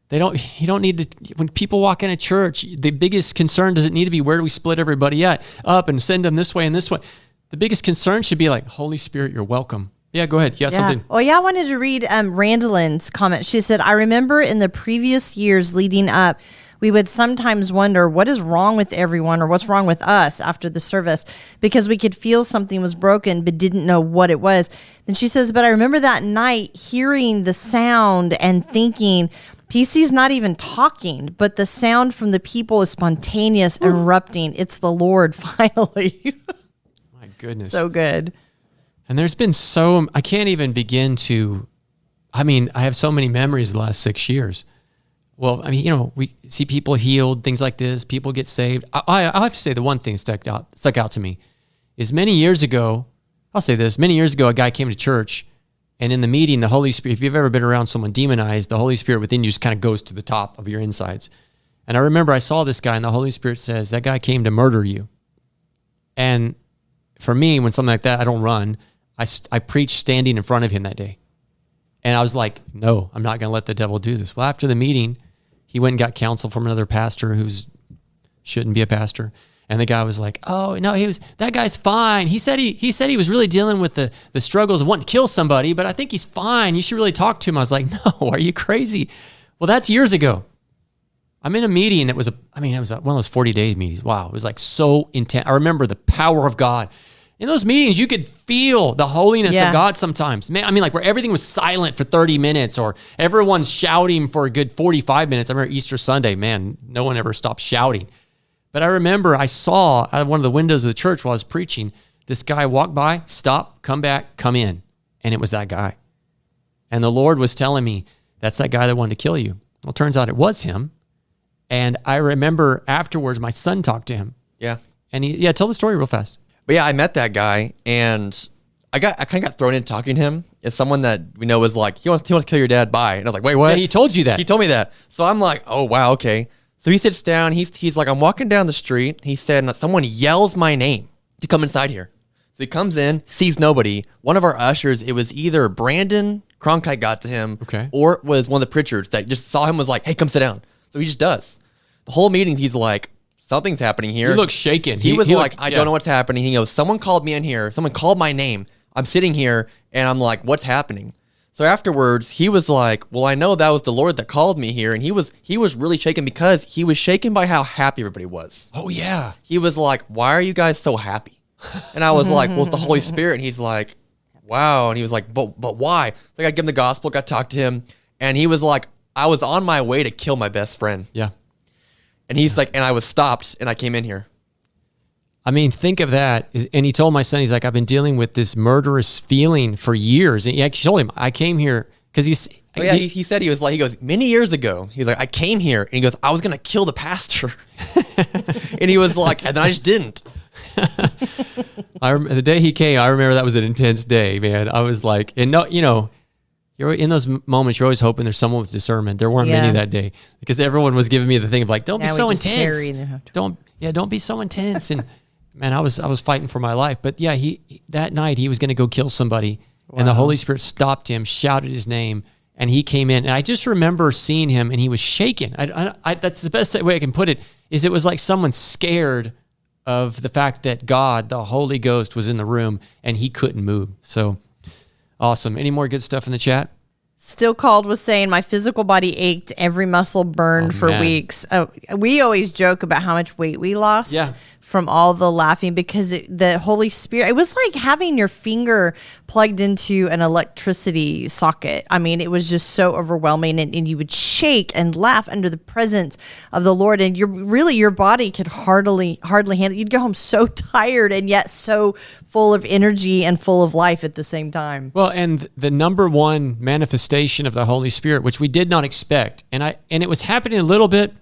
They don't. You don't need to. When people walk in a church, the biggest concern doesn't need to be where do we split everybody at up and send them this way and this way. The biggest concern should be like, Holy Spirit, you're welcome. Yeah, go ahead. You got Yeah. something. Oh, yeah. I wanted to read um, comment. She said, I remember in the previous years leading up, we would sometimes wonder what is wrong with everyone or what's wrong with us after the service because we could feel something was broken but didn't know what it was. Then she says, But I remember that night hearing the sound and thinking, PC's not even talking, but the sound from the people is spontaneous, erupting. It's the Lord finally. My goodness. so good. And there's been so I can't even begin to. I mean, I have so many memories the last six years. Well, I mean, you know, we see people healed, things like this. People get saved. I, I, I have to say the one thing stuck out stuck out to me is many years ago. I'll say this: many years ago, a guy came to church, and in the meeting, the Holy Spirit. If you've ever been around someone demonized, the Holy Spirit within you just kind of goes to the top of your insides. And I remember I saw this guy, and the Holy Spirit says that guy came to murder you. And for me, when something like that, I don't run. I, I preached standing in front of him that day. And I was like, no, I'm not going to let the devil do this. Well, after the meeting, he went and got counsel from another pastor who's shouldn't be a pastor. And the guy was like, "Oh no, he was that guy's fine. He said he he said he was really dealing with the the struggles of wanting to kill somebody, but I think he's fine. You should really talk to him." I was like, "No, are you crazy?" Well, that's years ago. I'm in a meeting that was a, I mean, it was a, one of those 40 day meetings. Wow. It was like so intense. I remember the power of God. In those meetings, you could feel the holiness Yeah. of God sometimes. Man, I mean, like where everything was silent for 30 minutes or everyone's shouting for a good 45 minutes. I remember Easter Sunday, man, no one ever stopped shouting. But I remember I saw out of one of the windows of the church while I was preaching, this guy walk by, stop, come back, come in. And it was that guy. And the Lord was telling me, that's that guy that wanted to kill you. Well, turns out it was him. And I remember afterwards, my son talked to him. Yeah. And he, yeah, tell the story real fast. But yeah, I met that guy and I got I kind of got thrown in talking to him as someone that we know was like he wants he wants to kill your dad. Bye. And I was like, wait, what? Yeah, he told you that. He told me that. So I'm like, oh wow, okay. So he sits down. He's he's like, I'm walking down the street. He said, and someone yells my name to come inside here. So he comes in, sees nobody. One of our ushers, it was either Brandon Cronkite got to him, Okay. or it was one of the Pritchards that just saw him was like, hey, come sit down. So he just does. The whole meeting, he's like, something's happening here. He looked shaken. He, He- was he like, looked- I yeah. don't know what's happening. He goes, someone called me in here. Someone called my name. I'm sitting here and I'm like, what's happening? So afterwards, he was like, well, I know that was the Lord that called me here. And he was, he was really shaken because he was shaken by how happy everybody was. Oh, yeah. He was like, why are you guys so happy? And I was like, well, it's the Holy Spirit. And he's like, wow. And he was like, but, but why? So I got to give him the gospel, got to talk to him. And he was like, I was on my way to kill my best friend. Yeah. And he's like, and I was stopped and I came in here. I mean, think of that. And he told my son, he's like, I've been dealing with this murderous feeling for years. And he actually told him, I came here because he's. Oh yeah, he, he said he was like he goes many years ago. He's like I came here and he goes I was gonna kill the pastor, and he was like and then I just didn't. I rem- the day he came, I remember that was an intense day, man. I was like, and no, you know, you're in those moments. You're always hoping there's someone with discernment. There weren't Yeah. many that day because everyone was giving me the thing of like, don't Yeah, be so intense. carry and have to- Don't yeah, don't be so intense. And man, I was I was fighting for my life. But yeah, he that night he was going to go kill somebody, and the Holy Spirit stopped him, shouted his name. And he came in, and I just remember seeing him, and he was shaking. I, I, I, that's the best way I can put it. Is it was like someone scared of the fact that God, the Holy Ghost, was in the room and he couldn't move. So, Awesome. Any more good stuff in the chat? Still called was saying my physical body ached, every muscle burned Oh, for man. weeks. Uh, we always joke about how much weight we lost Yeah. From all the laughing because it, the Holy Spirit. It was like having your finger plugged into an electricity socket. I mean, it was just so overwhelming, and, and you would shake and laugh under the presence of the Lord, and you're really your body could hardly hardly handle. You'd go home so tired and yet so full of energy and full of life at the same time. Well, and the number one manifestation of the Holy Spirit, which we did not expect, and I and it was happening a little bit,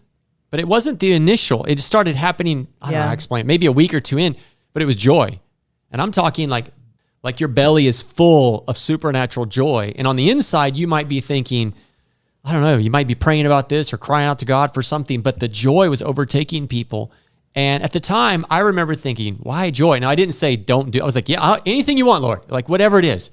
but it wasn't the initial. It started happening. I don't know how to explain. Maybe a week or two in, but it was joy, and I'm talking like like your belly is full of supernatural joy, and on the inside you might be thinking. I don't know, you might be praying about this or crying out to God for something, but the joy was overtaking people. And at the time, I remember thinking, why joy? Now, I didn't say don't do I was like, yeah, I'll- anything you want, Lord, like whatever it is.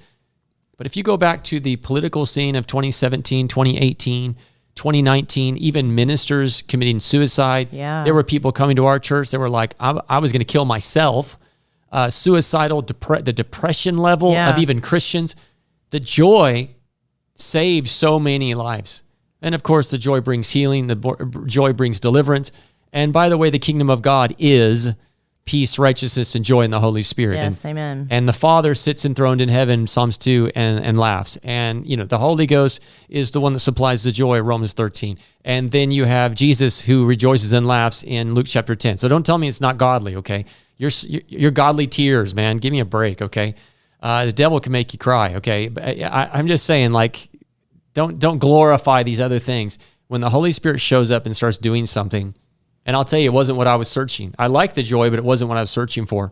But if you go back to the political scene of 2017, 2018, 2019, even ministers committing suicide, Yeah. there were people coming to our church that were like, I, I was going to kill myself. Uh, suicidal, depre- the depression level Yeah. of even Christians. The joy saved so many lives. And of course, the joy brings healing, the bo- joy brings deliverance. And by the way, the kingdom of God is peace, righteousness, and joy in the Holy Spirit. Yes, and, amen. And the Father sits enthroned in heaven, Psalms 2, and, and laughs. And, you know, the Holy Ghost is the one that supplies the joy, Romans 13. And then you have Jesus who rejoices and laughs in Luke chapter 10. So don't tell me it's not godly, okay? Your, your godly tears, man. Give me a break, okay? Uh, the devil can make you cry, okay? But I, I, I'm just saying, like, don't don't glorify these other things. When the Holy Spirit shows up and starts doing something, and I'll tell you, it wasn't what I was searching. I like the joy, but it wasn't what I was searching for.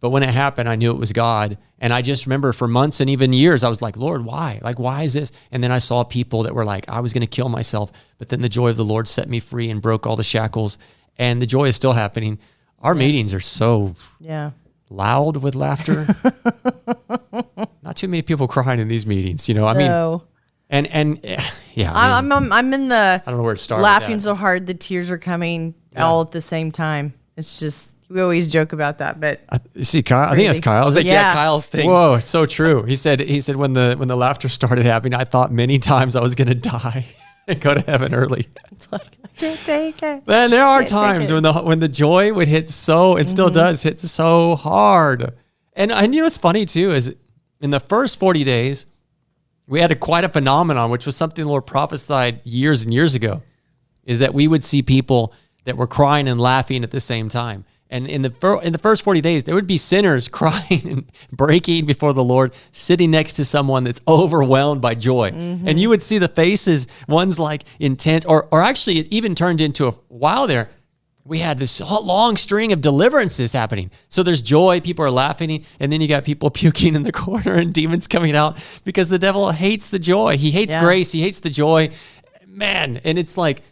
But when it happened, I knew it was God. And I just remember for months and even years, I was like, Lord, why? Like, why is this? And then I saw people that were like, I was going to kill myself. But then the joy of the Lord set me free and broke all the shackles. And the joy is still happening. Our meetings are so Yeah. loud with laughter. Not too many people crying in these meetings, you know. I mean, So and and eh, yeah, I, mean, I'm, I'm I'm in the I don't know where to start. laughing so hard the tears are coming all at the same time. It's just we always joke about that, but I, see, Kyle. I think that's crazy. Kyle. I was like, yeah, Yeah. Kyle's thing. Whoa, so true. He said he said when the when the laughter started happening, I thought many times I was gonna die and go to heaven early. it's like I can't take it. Man, there are times when the when the joy would hit so and still does hit so hard. And and you know what's funny too is in the first forty days, we had a quite a phenomenon, which was something the Lord prophesied years and years ago, is that we would see people that were crying and laughing at the same time. And in the fir- in the first forty days, there would be sinners crying and breaking before the Lord, sitting next to someone that's overwhelmed by joy. Mm-hmm. And you would see the faces, one's like intense, or or actually, it even turned into a while there. We had this long string of deliverances happening. So there's joy, people are laughing, and then you got people puking in the corner and demons coming out because the devil hates the joy. He hates Yeah. grace, he hates the joy. Man, and it's like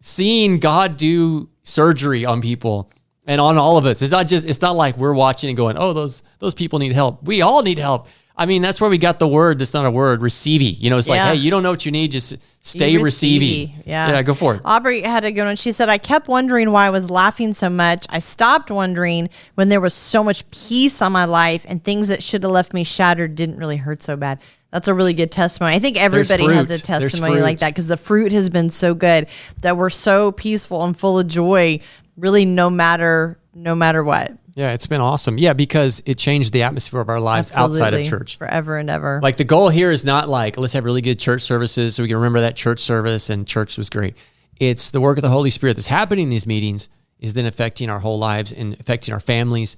seeing God do surgery on people and on all of us. It's not just it's not like we're watching and going, "Oh, those those people need help." We all need help. I mean, that's where we got the word that's not a word, receive. You know, it's like, Yeah. "Hey, you don't know what you need, just stay You receiving." Yeah. Yeah, go for it. Aubrey had to go and she said, I kept wondering why I was laughing so much. I stopped wondering when there was so much peace on my life and things that should have left me shattered didn't really hurt so bad. That's a really good testimony. I think everybody has a testimony like that because the fruit has been so good that we're so peaceful and full of joy, really no matter no matter what. Yeah, it's been awesome. Yeah, because it changed the atmosphere of our lives outside of church. Forever and ever. Like the goal here is not like let's have really good church services so we can remember that church service and church was great. It's the work of the Holy Spirit that's happening in these meetings is then affecting our whole lives and affecting our families.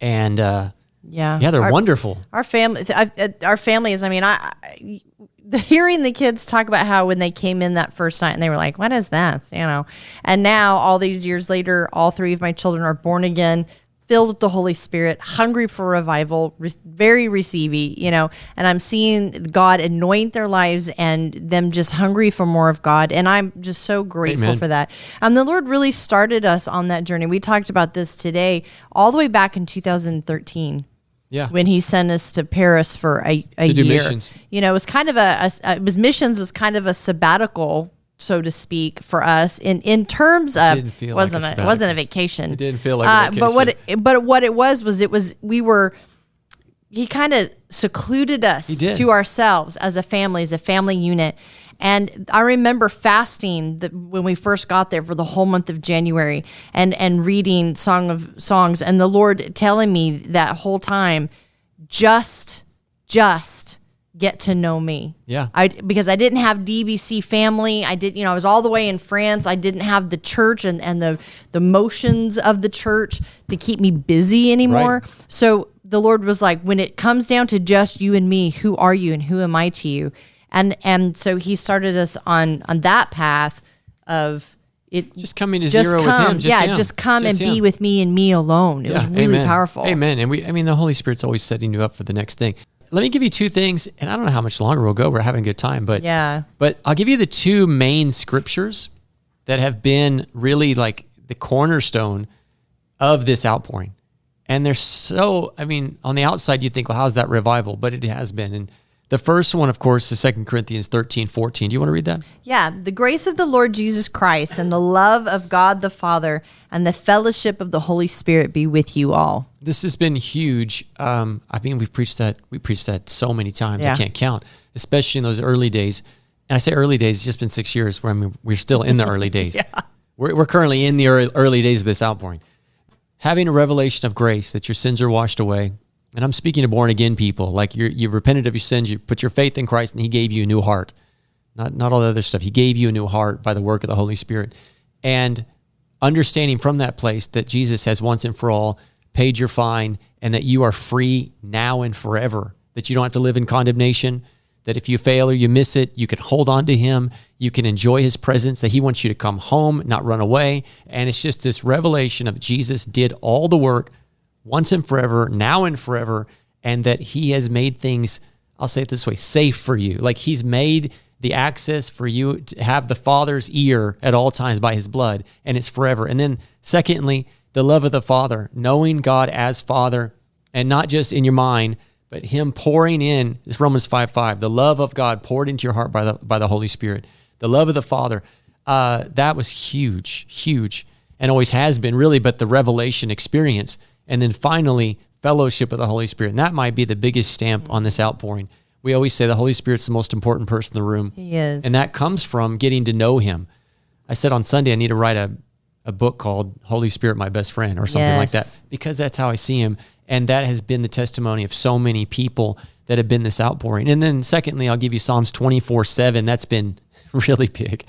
And uh, yeah. yeah, they're Our- wonderful. Our family, I, I- our families. I mean, I, I the, hearing the kids talk about how when they came in that first night and they were like, "What is that?" You know, and now all these years later, all three of my children are born again, filled with the Holy Spirit, hungry for revival, re- very receiving. You know, and I'm seeing God anoint their lives and them just hungry for more of God, and I'm just so grateful Amen. for that. Um, the Lord really started us on that journey. We talked about this today, all the way back in 2013 Yeah. when he sent us to Paris for a, a To do year. missions. You know, it was kind of a, a it was missions was kind of a sabbatical, so to speak, for us in in terms of Didn't feel like wasn't a a, it wasn't a vacation. It didn't feel like a uh, But what it, but what it was was it was we were he kind of secluded us to ourselves as a family, as a family unit. And I remember fasting the, when we first got there for the whole month of January and, and reading Song of Songs and the Lord telling me that whole time, just, just get to know me. Yeah. I because I didn't have DBC family. I did, you know, I was all the way in France. I didn't have the church and, and the the motions of the church to keep me busy anymore. Right. So the Lord was like, when it comes down to just you and me, who are you and who am I to you? And and so he started us on on that path of it Just coming to just zero come, with him. Just yeah, him. just come Just and be with me and me alone. It was really amen. powerful. Amen. And we, I mean, the Holy Spirit's always setting you up for the next thing. Let me give you two things, and I don't know how much longer we'll go. We're having a good time, but Yeah. But I'll give you the two main scriptures that have been really like the cornerstone of this outpouring, and they're so. I mean, on the outside, you think, well, how's that revival? But it has been. And the first one, of course, is Second Corinthians 13, 14. Do you want to read that? Yeah, the grace of the Lord Jesus Christ and the love of God the Father and the fellowship of the Holy Spirit be with you all. this has been huge. Um, I mean, we've preached that we preached that so many times I can't count, especially in those early days. And I say early days; it's just been six years. Where I mean, we're still in the early days. yeah. we're, we're currently in the early, early days of this outpouring. Having a revelation of grace that your sins are washed away, and I'm speaking to born again people. Like you're, you've repented of your sins, you put your faith in Christ, and He gave you a new heart. Not not all the other stuff. He gave you a new heart by the work of the Holy Spirit, and understanding from that place that Jesus has once and for all paid your fine and that you are free now and forever, that you don't have to live in condemnation, that if you fail or you miss it, you can hold on to Him, you can enjoy His presence, that He wants you to come home, not run away. And it's just this revelation of Jesus did all the work once and forever, now and forever, and that He has made things, I'll say it this way, safe for you. Like He's made the access for you to have the Father's ear at all times by His blood, and it's forever. And then, secondly, the love of the Father, knowing God as Father, and not just in your mind, but Him pouring in. This Romans five five, the love of God poured into your heart by the by the Holy Spirit, the love of the Father. Uh, that was huge, huge, and always has been really. But the revelation experience, and then finally fellowship with the Holy Spirit, and that might be the biggest stamp on this outpouring. We always say the Holy Spirit's the most important person in the room. He is. And that comes from getting to know him. I said on Sunday, I need to write a, a book called Holy Spirit, My Best Friend, or something like that, because that's how I see him. And that has been the testimony of so many people that have been this outpouring. And then, secondly, I'll give you Psalms 24 7. That's been really big.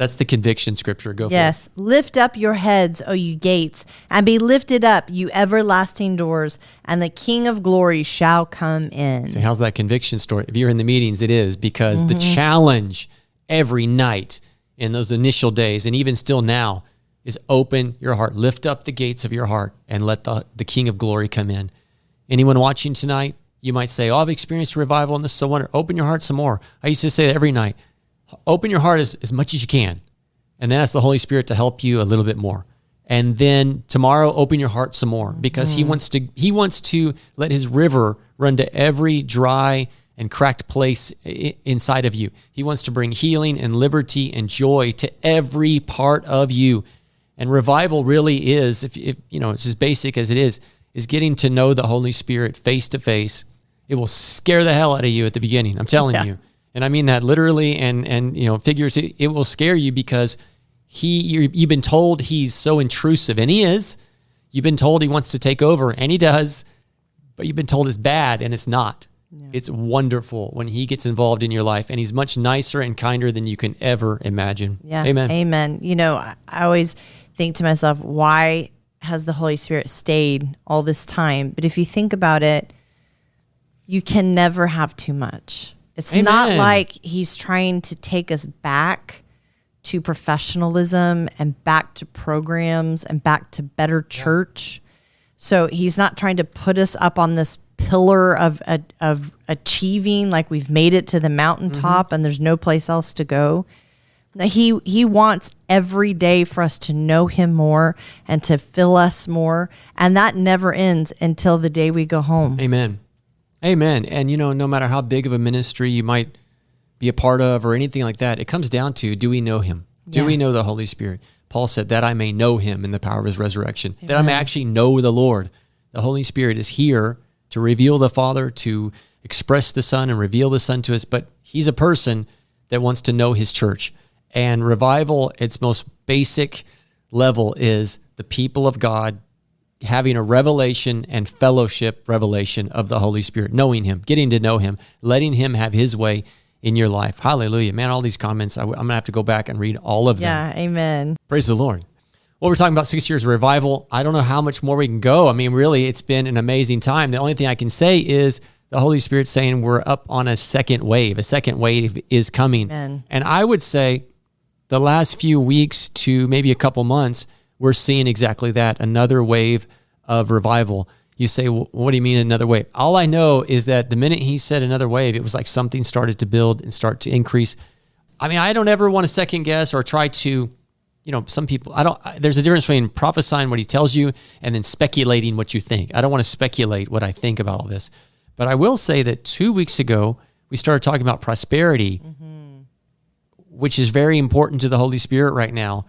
That's the conviction scripture. Go Yes. For it. Yes. Lift up your heads, O you gates, and be lifted up, you everlasting doors, and the King of glory shall come in. So. How's that conviction story? If you're in the meetings, it is because the Mm-hmm. challenge every night in those initial days, and even still now, is open your heart, lift up the gates of your heart, and let the, the King of glory come in. Anyone watching tonight, you might say, Oh, I've experienced revival and this is so wonder. Open your heart some more. I used to say that every night. Open your heart as, as much as you can. And then ask the Holy Spirit to help you a little bit more. And then tomorrow, open your heart some more because He mm-hmm. wants to. He wants to let His river run to every dry and cracked place i- inside of you. He wants to bring healing and liberty and joy to every part of you. And revival really is, if, if you know, it's as basic as it is, is getting to know the Holy Spirit face to face. It will scare the hell out of you at the beginning. I'm telling Yeah. you, and I mean that literally and and you know figures. It, it will scare you because he you're, you've been told he's so intrusive, and he is. You've been told he wants to take over, and he does. But you've been told it's bad, and it's not. It's wonderful when he gets involved in your life, and he's much nicer and kinder than you can ever imagine. Yeah. Amen. Amen. You know, I, I always think to myself, why has the Holy Spirit stayed all this time? But if you think about it, you can never have too much. It's not like he's trying to take us back to professionalism and back to programs and back to better church. So he's not trying to put us up on this pillar of of achieving like we've made it to the mountaintop mm-hmm. and there's no place else to go. He he wants every day for us to know him more and to fill us more, and that never ends until the day we go home. Amen. Amen. And you know, no matter how big of a ministry you might be a part of or anything like that, it comes down to do we know him? Do Yeah. we know the Holy Spirit? Paul said that I may know him in the power of his resurrection, that I may actually know the Lord. The Holy Spirit is here to reveal the Father, to express the Son and reveal the Son to us, but he's a person that wants to know his church. And revival, its most basic level is the people of God having a revelation and fellowship revelation of the Holy Spirit, knowing Him, getting to know Him, letting Him have His way in your life. Hallelujah. Man, all these comments, I, am going to have to go back and read all of them. Yeah, amen. Praise the Lord. Well, we're talking about six years of revival. I don't know how much more we can go. I mean, really, it's been an amazing time. The only thing I can say is the Holy Spirit saying we're up on a second wave. A second wave is coming. Amen. And I would say the last few weeks to maybe a couple months, we're seeing exactly that another wave of revival. You say, "Wh- what do you mean another wave? All I know is that the minute he said another wave, it was like something started to build and start to increase. I mean, I don't ever want to second guess or try to, you know, some people, I don't, there's a difference between prophesying what he tells you and then speculating what you think. I don't want to speculate what I think about all this. But I will say that two weeks ago, we started talking about prosperity, mm-hmm. which is very important to the Holy Spirit right now.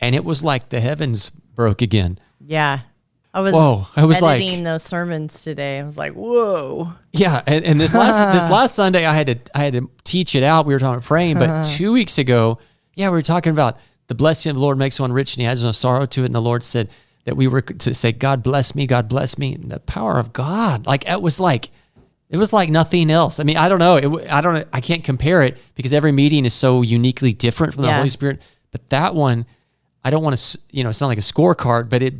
And it was like the heavens broke again. Yeah. I was, Whoa, I was like- editing those sermons today. I was like, whoa. Yeah, and, and this last this last Sunday I had to I had to teach it out. We were talking about praying, but uh-huh. two weeks ago, yeah, we were talking about the blessing of the Lord makes one rich and he has no sorrow to it. And the Lord said that we were to say, God bless me, God bless me. And the power of God. Like it was like it was like nothing else. I mean, I don't know. It, I don't. I can't compare it because every meeting is so uniquely different from the Yeah. Holy Spirit. But that one, I don't want to. You know, it's not like a scorecard, but it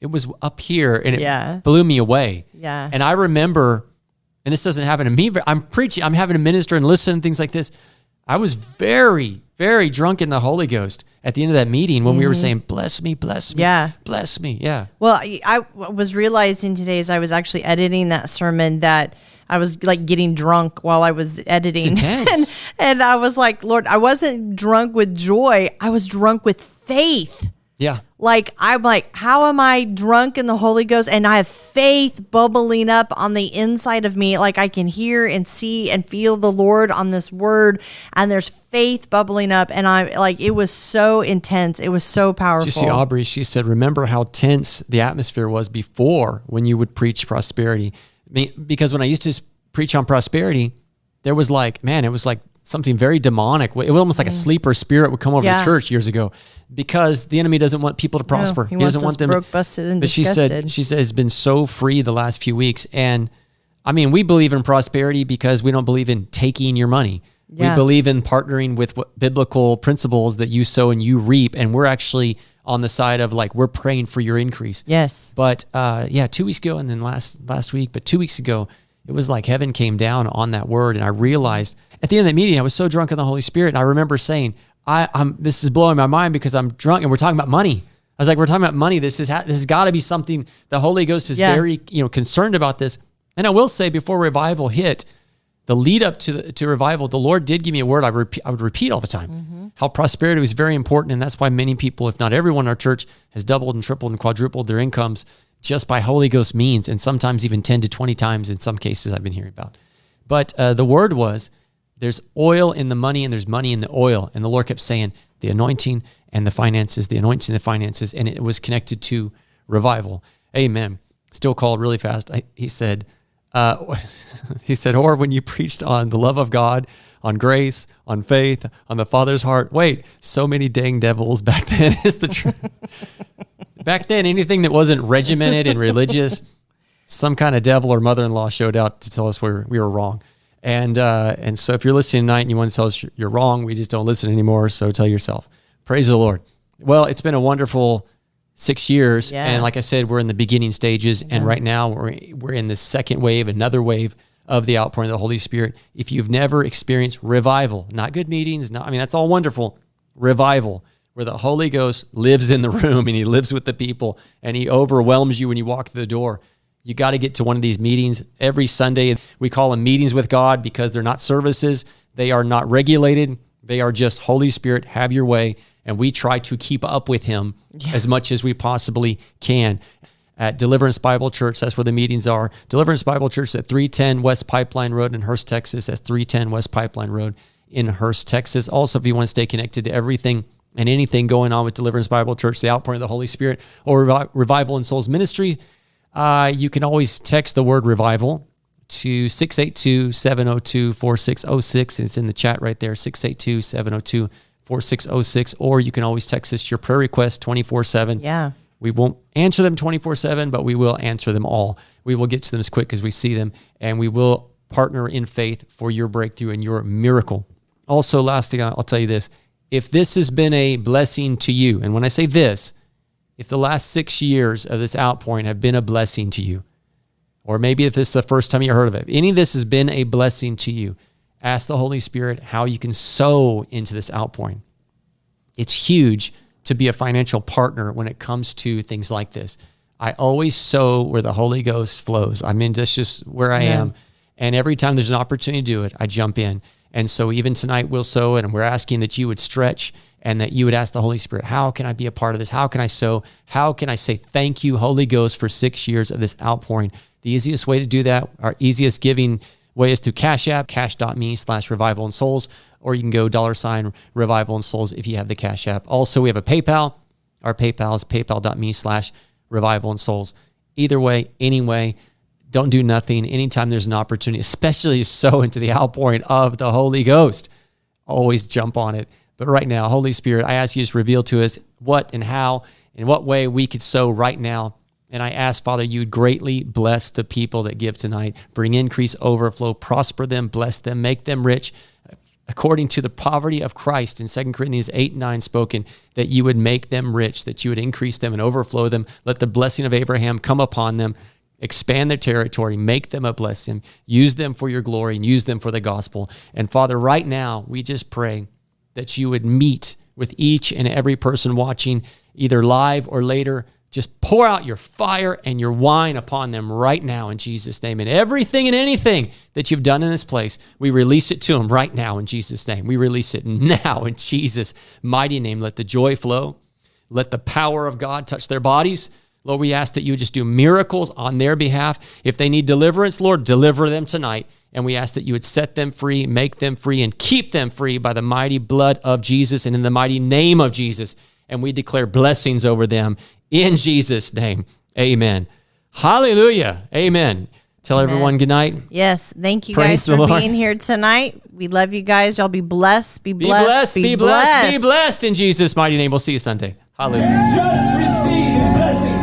it was up here and it Yeah. blew me away. Yeah. And I remember, and this doesn't happen to me, but I'm preaching, I'm having to minister and listen and things like this. I was very, very drunk in the Holy Ghost at the end of that meeting when we were saying, Bless me, bless me, Mm-hmm. Yeah. bless me. Yeah. Well, I, I was realizing today as I was actually editing that sermon that I was like getting drunk while I was editing. intense. and, and I was like, Lord, I wasn't drunk with joy. I was drunk with faith. Yeah. Like, I'm like, how am I drunk in the Holy Ghost? And I have faith bubbling up on the inside of me. Like, I can hear and see and feel the Lord on this word. And there's faith bubbling up. And I'm like, it was so intense. It was so powerful. Did you see Aubrey? She said, Remember how tense the atmosphere was before when you would preach prosperity? Because when I used to preach on prosperity, there was like, man, it was like something very demonic. It was almost like a sleeper spirit would come over Mm. Yeah. the church years ago because the enemy doesn't want people to prosper. he wants doesn't want them broke, busted, and But she said, she said, it's been so free the last few weeks. And I mean, we believe in prosperity because we don't believe in taking your money. Yeah. We believe in partnering with what biblical principles that you sow and you reap. And we're actually on the side of like, we're praying for your increase. Yes. But uh, yeah, two weeks ago and then last last week, but two weeks ago, it was like heaven came down on that word, and I realized at the end of that meeting, I was so drunk in the Holy Spirit, and I remember saying, I, "I'm this is blowing my mind because I'm drunk, and we're talking about money." I was like, "We're talking about money. This is ha- this has got to be something." The Holy Ghost is Yeah. very you know concerned about this, and I will say before revival hit, the lead up to the, to revival, the Lord did give me a word I, repeat, I would repeat all the time. How prosperity was very important, and that's why many people, if not everyone in our church, has doubled and tripled and quadrupled their incomes just by Holy Ghost means, and sometimes even ten to twenty times in some cases I've been hearing about. But uh, the word was, there's oil in the money, and there's money in the oil, and the Lord kept saying the anointing and the finances, the anointing and the finances, and it was connected to revival. Amen. Still called really fast. I, he said. Uh, he said, or when you preached on the love of God, on grace, on faith, on the Father's heart. Wait, so many dang devils back then is the truth. back then, anything that wasn't regimented and religious, some kind of devil or mother-in-law showed out to tell us we were, we were wrong. And uh, and so if you're listening tonight and you want to tell us you're wrong, we just don't listen anymore. So tell yourself. Praise the Lord. Well, it's been a wonderful six years, Yeah. and like I said, we're in the beginning stages, and right now we're we're in the second wave, another wave of the outpouring of the Holy Spirit. If you've never experienced revival, not good meetings, not I mean that's all wonderful, revival where the Holy Ghost lives in the room and he lives with the people and he overwhelms you when you walk through the door. You got to get to one of these meetings every Sunday. We call them meetings with God because they're not services. They are not regulated. They are just Holy Spirit, have your way. And we try to keep up with him as much as we possibly can. At Deliverance Bible Church, that's where the meetings are. Deliverance Bible Church is at 310 West Pipeline Road in Hurst, Texas. That's 310 West Pipeline Road in Hurst, Texas. Also, if you want to stay connected to everything and anything going on with Deliverance Bible Church, the outpouring of the Holy Spirit, or Revival and Souls Ministry, uh, you can always text the word revival to 682 702 4606. It's in the chat right there 682 702 4606. Or you can always text us your prayer request 24 7. Yeah. We won't answer them 24 7, but we will answer them all. We will get to them as quick as we see them, and we will partner in faith for your breakthrough and your miracle. Also, last thing I'll tell you this if this has been a blessing to you, and when I say this, if the last six years of this outpouring have been a blessing to you, or maybe if this is the first time you heard of it, if any of this has been a blessing to you, ask the Holy Spirit how you can sow into this outpouring. It's huge to be a financial partner when it comes to things like this. I always sow where the Holy Ghost flows. I mean, that's just where I Yeah. am. And every time there's an opportunity to do it, I jump in. And so even tonight we'll sow and we're asking that you would stretch and that you would ask the Holy Spirit, how can I be a part of this? How can I sow? How can I say thank you, Holy Ghost, for six years of this outpouring? The easiest way to do that, our easiest giving way is through Cash App, cash.me slash revival and souls, or you can go dollar sign revival and souls if you have the Cash App. Also, we have a PayPal. Our PayPal is paypal.me slash revival and souls. Either way, anyway, don't do nothing. Anytime there's an opportunity, especially so into the outpouring of the Holy Ghost, always jump on it. But right now, Holy Spirit, I ask you to reveal to us what and how, in what way we could sow right now. And I ask, Father, you'd greatly bless the people that give tonight. Bring increase, overflow, prosper them, bless them, make them rich according to the poverty of Christ in 2 Corinthians 8 9 spoken, that you would make them rich, that you would increase them and overflow them. Let the blessing of Abraham come upon them, expand their territory, make them a blessing, use them for your glory, and use them for the gospel. And Father, right now, we just pray that you would meet with each and every person watching, either live or later. Just pour out your fire and your wine upon them right now in Jesus' name. And everything and anything that you've done in this place, we release it to them right now in Jesus' name. We release it now in Jesus' mighty name. Let the joy flow. Let the power of God touch their bodies. Lord, we ask that you just do miracles on their behalf. If they need deliverance, Lord, deliver them tonight. And we ask that you would set them free, make them free, and keep them free by the mighty blood of Jesus and in the mighty name of Jesus. And we declare blessings over them in Jesus' name. Amen. Hallelujah. Amen. Tell everyone good night. Yes. Thank you Praise guys for Lord. being here tonight. We love you guys. Y'all be blessed. Be blessed. Be blessed. blessed, be blessed, be blessed in Jesus' mighty name. We'll see you Sunday. Hallelujah. Just receive